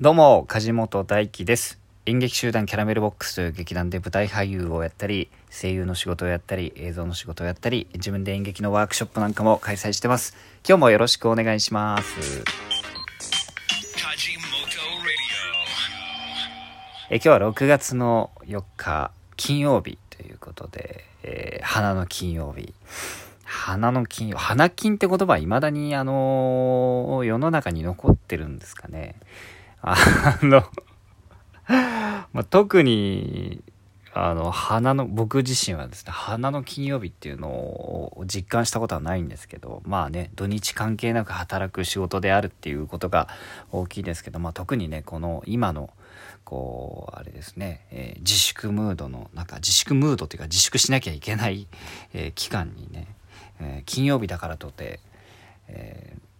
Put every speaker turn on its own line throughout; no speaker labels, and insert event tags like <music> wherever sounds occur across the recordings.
どうも、梶本大輝です。演劇集団キャラメルボックスという劇団で舞台俳優をやったり、声優の仕事をやったり、映像の仕事をやったり、自分で演劇のワークショップなんかも開催してます。今日もよろしくお願いします。え今日は6月の4日、金曜日ということで、えー花の金曜日。花の金曜、花金って言葉は未だにあのー世の中に残ってるんですかね。あの、<laughs> まあ、特に、あの、花の、僕自身はですね、花の金曜日っていうのを実感したことはないんですけど、まあね、土日関係なく働く仕事であるっていうことが大きいですけど、まあ特にね、この今の、こう、あれですね、えー自粛ムードの、なんか自粛ムードっていうか自粛しなきゃいけない、えー期間にね、えー金曜日だからとて、えー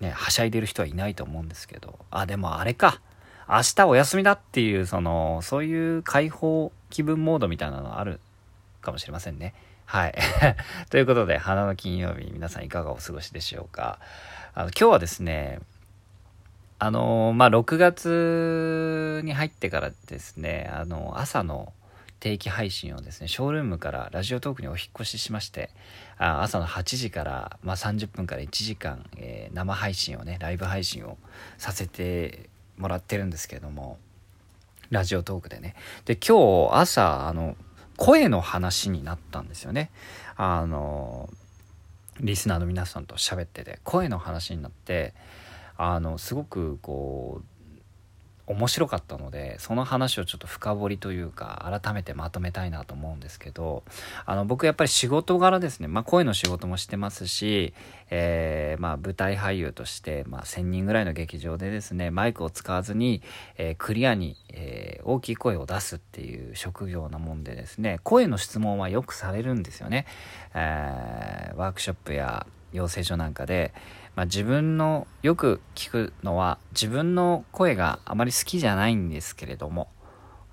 ね、はしゃいでる人はいないと思うんですけど、あ、でもあれか。明日お休みだっていう、その、そういう解放気分モードみたいなのあるかもしれませんね。はい。<laughs> ということで、花の金曜日、皆さんいかがお過ごしでしょうか。あの、今日はですね、あのまあ、6月に入ってからですね、あの、朝の定期配信をですね、ショールームからラジオトークにお引越ししまして、あ朝の8時から、まあ、30分から1時間、えー生配信をね、ライブ配信をさせてもらってるんですけれども、ラジオトークでね。で、今日朝、あの、声の話になったんですよね。あの、リスナーの皆さんと喋ってて、声の話になって、あの、すごくこう、面白かったのでその話をちょっと深掘りというか改めてまとめたいなと思うんですけどあの僕やっぱり仕事柄ですね、まあ、声の仕事もしてますし、えーまあ、舞台俳優として、まあ、1,000人ぐらいの劇場でですねマイクを使わずに、えークリアに、えー大きい声を出すっていう職業なもんでですね声の質問はよくされるんですよね。えワークショップや養成所なんかで、まあ、自分のよく聞くのは自分の声があまり好きじゃないんですけれども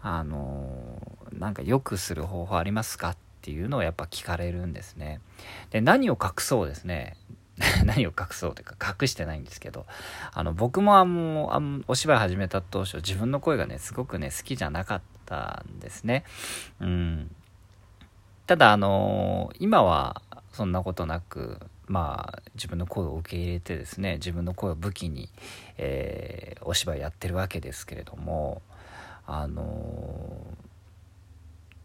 あのーなんかよくする方法ありますかっていうのをやっぱ聞かれるんですね。で何を隠そうですね <laughs> 何を隠そうというか隠してないんですけどあの僕もあのあのお芝居始めた当初自分の声がねすごくね好きじゃなかったんですね。うん、ただあの今はそんなことなくまあ自分の声を受け入れてですね自分の声を武器に、えーお芝居やってるわけですけれどもあの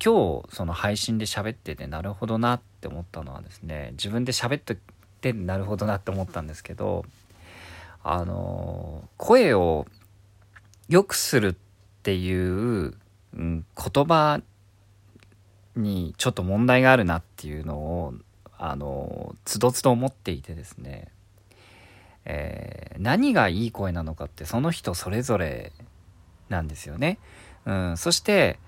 今日その配信で喋っててなるほどなって思ったのはですね自分で喋っててなるほどなって思ったんですけどあの声を良くするっていう、うん、言葉にちょっと問題があるなっていうのをあのつどつど思っていてですね、えー何がいい声なのかってその人それぞれなんですよね。うん、そして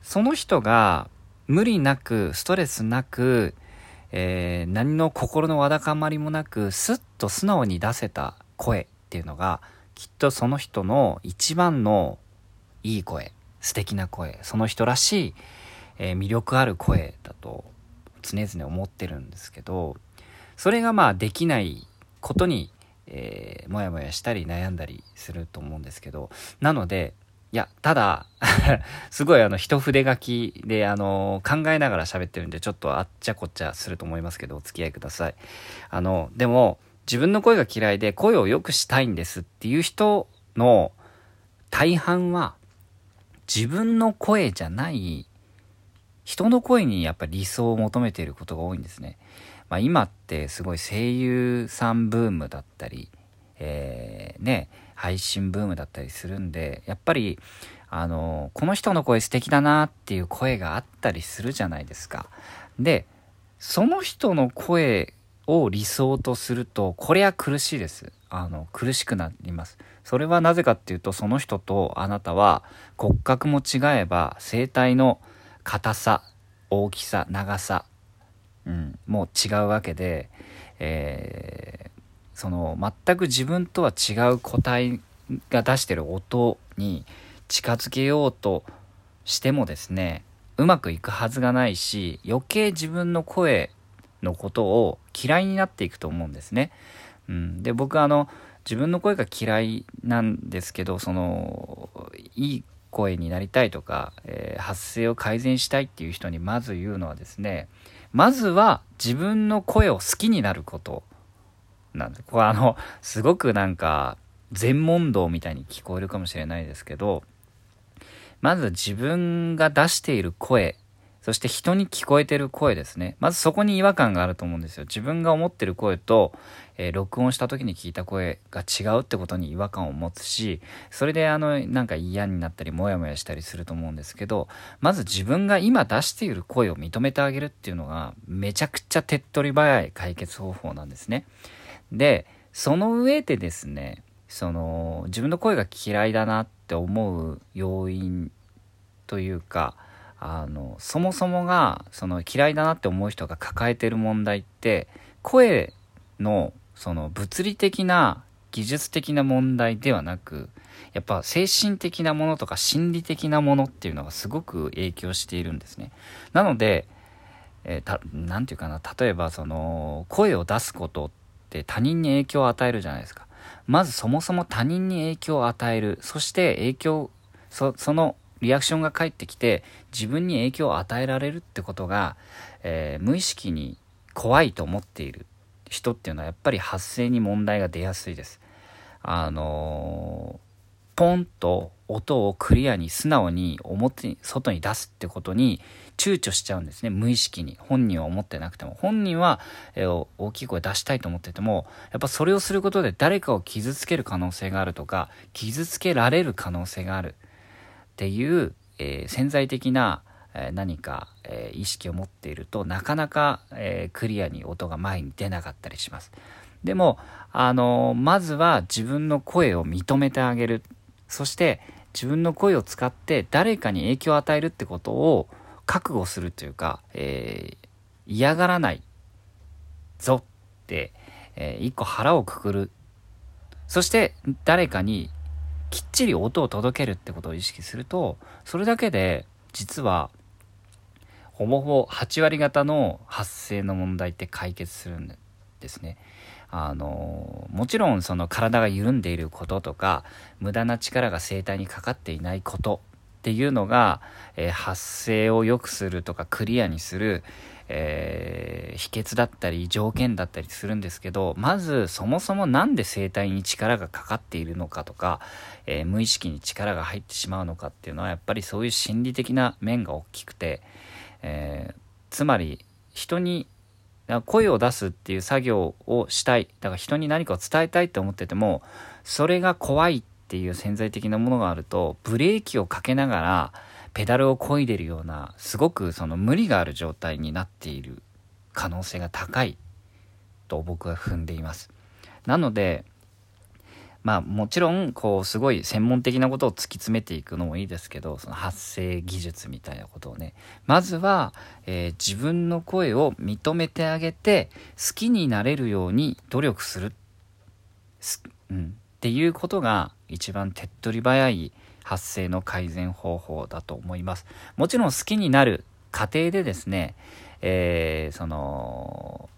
その人が無理なくストレスなく、えー何の心のわだかまりもなくスッと素直に出せた声っていうのがきっとその人の一番のいい声素敵な声その人らしい、えー魅力ある声だと常々思ってるんですけどそれがまあできないことに、えー、もやもやしたり悩んだりすると思うんですけどなのでいやただ <laughs> すごいあの一筆書きであの考えながら喋ってるんでちょっとあっちゃこっちゃすると思いますけどお付き合いください。あのでも自分の声が嫌いで声を良くしたいんですっていう人の大半は自分の声じゃない人の声にやっぱり理想を求めていることが多いんですね。まあ、今ってすごい声優さんブームだったり、えーね、配信ブームだったりするんで、やっぱり、あの、この人の声素敵だなっていう声があったりするじゃないですか。で、その人の声を理想とすると、これは苦しいです。あの、苦しくなります。それはなぜかっていうと、その人とあなたは骨格も違えば、声帯の硬さ、大きさ、長さ、うん、もう違うわけで、えーその全く自分とは違う個体が出してる音に近づけようとしてもですねうまくいくはずがないし余計自分の声のことを嫌いになっていくと思うんですね。うん、で僕あの自分の声が嫌いなんですけどそのいい声になりたいとか、えー、発声を改善したいっていう人にまず言うのはですねまずは自分の声を好きになること。なんでこれあのすごくなんか全問答みたいに聞こえるかもしれないですけどまず自分が出している声そして人に聞こえてる声ですね。まずそこに違和感があると思うんですよ。自分が思ってる声と、えー、録音した時に聞いた声が違うってことに違和感を持つし、それであの、なんか嫌になったり、モヤモヤしたりすると思うんですけど、まず自分が今出している声を認めてあげるっていうのが、めちゃくちゃ手っ取り早い解決方法なんですね。で、その上でですね、その、自分の声が嫌いだなって思う要因というか、あのそもそもがその嫌いだなって思う人が抱えてる問題って声のその物理的な技術的な問題ではなくやっぱ精神的なものとか心理的なものっていうのがすごく影響しているんですね。なのでえー、て言うかな例えばその声を出すことって他人に影響を与えるじゃないですか。まずそもそも他人に影響を与えるそして影響そのリアクションが返ってきて自分に影響を与えられるってことが、えー、無意識に怖いと思っている。人っていうのはやっぱり発声に問題が出やすいです。あのー、ポンと音をクリアに素直に表に外に出すってことに躊躇しちゃうんですね。無意識に。本人は思ってなくても。本人は、えー、大きい声出したいと思っててもやっぱそれをすることで誰かを傷つける可能性があるとか傷つけられる可能性がある。っていう、えー、潜在的な、えー、何か、えー、意識を持っているとなかなか、えクリアに音が前に出なかったりします。でも、あのまずは自分の声を認めてあげる。そして自分の声を使って誰かに影響を与えるってことを覚悟するというか、え嫌がらないぞって、え一個腹をくくる。そして誰かにきっちり音を届けるってことを意識するとそれだけで実はほぼほぼ8割方の発生の問題って解決するんですね。あのもちろんその体が緩んでいることとか無駄な力が声帯にかかっていないことっていうのが、えー、発声を良くするとかクリアにする、えー、秘訣だったり条件だったりするんですけどまずそもそも何で声帯に力がかかっているのかとか、えー、無意識に力が入ってしまうのかっていうのはやっぱりそういう心理的な面が大きくて、えー、つまり人に声を出すっていう作業をしたい。だから人に何かを伝えたいって思っててもそれが怖いっていう潜在的なものがあるとブレーキをかけながらペダルを漕いでるようなすごくその無理がある状態になっている可能性が高いと僕は踏んでいます。なのでまあもちろんこうすごい専門的なことを突き詰めていくのもいいですけどその発声技術みたいなことをね。まずは、えー、自分の声を認めてあげて好きになれるように努力する、うん、っていうことが一番手っ取り早い発声の改善方法だと思います。もちろん好きになる過程でですね、えー、その、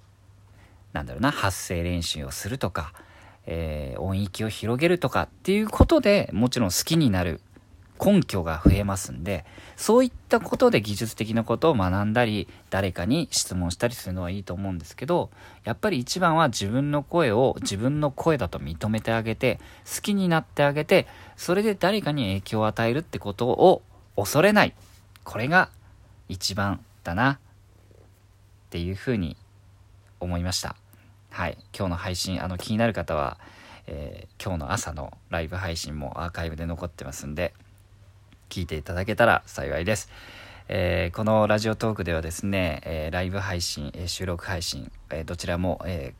なんだろうな、発声練習をするとか、えー、音域を広げるとかっていうことでもちろん好きになる根拠が増えますんで、そういったことで技術的なことを学んだり、誰かに質問したりするのはいいと思うんですけど、やっぱり一番は自分の声を自分の声だと認めてあげて、好きになってあげて、それで誰かに影響を与えるってことを恐れない。これが一番だなっていうふうに思いました。はい。今日の配信、あの気になる方は、えー、今日の朝のライブ配信もアーカイブで残ってますんで、聞いていただけたら幸いです。えー、このラジオトークではですね、えー、ライブ配信、えー、収録配信、えどちらも、え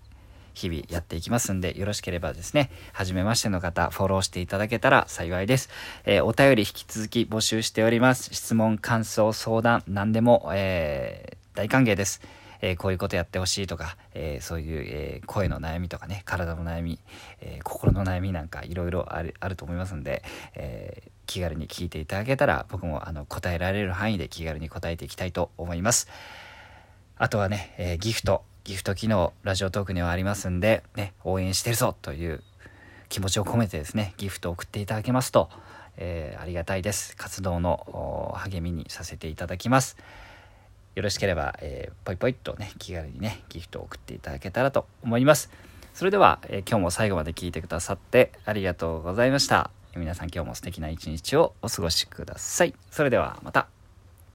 日々やっていきますんで、よろしければですね、初めましての方、フォローしていただけたら幸いです。えお便り引き続き募集しております。質問、感想、相談、何でも、え大歓迎です。えこういうことやってほしいとか、えそういう、え声の悩みとかね、体の悩み、え心の悩みなんかいろいろあると思いますんで、え気軽に聞いていただけたら僕もあの答えられる範囲で気軽に答えていきたいと思います。あとはね、え、ギフト、ギフト機能、ラジオトークにはありますんで、ね、応援してるぞという気持ちを込めてですねギフト送っていただけますと、えー、ありがたいです活動の励みにさせていただきますよろしければ、えー、ポイポイっとね気軽にねギフトを送っていただけたらと思います。それでは、えー、今日も最後まで聞いてくださってありがとうございました。皆さん今日も素敵な一日をお過ごしください。それではまた。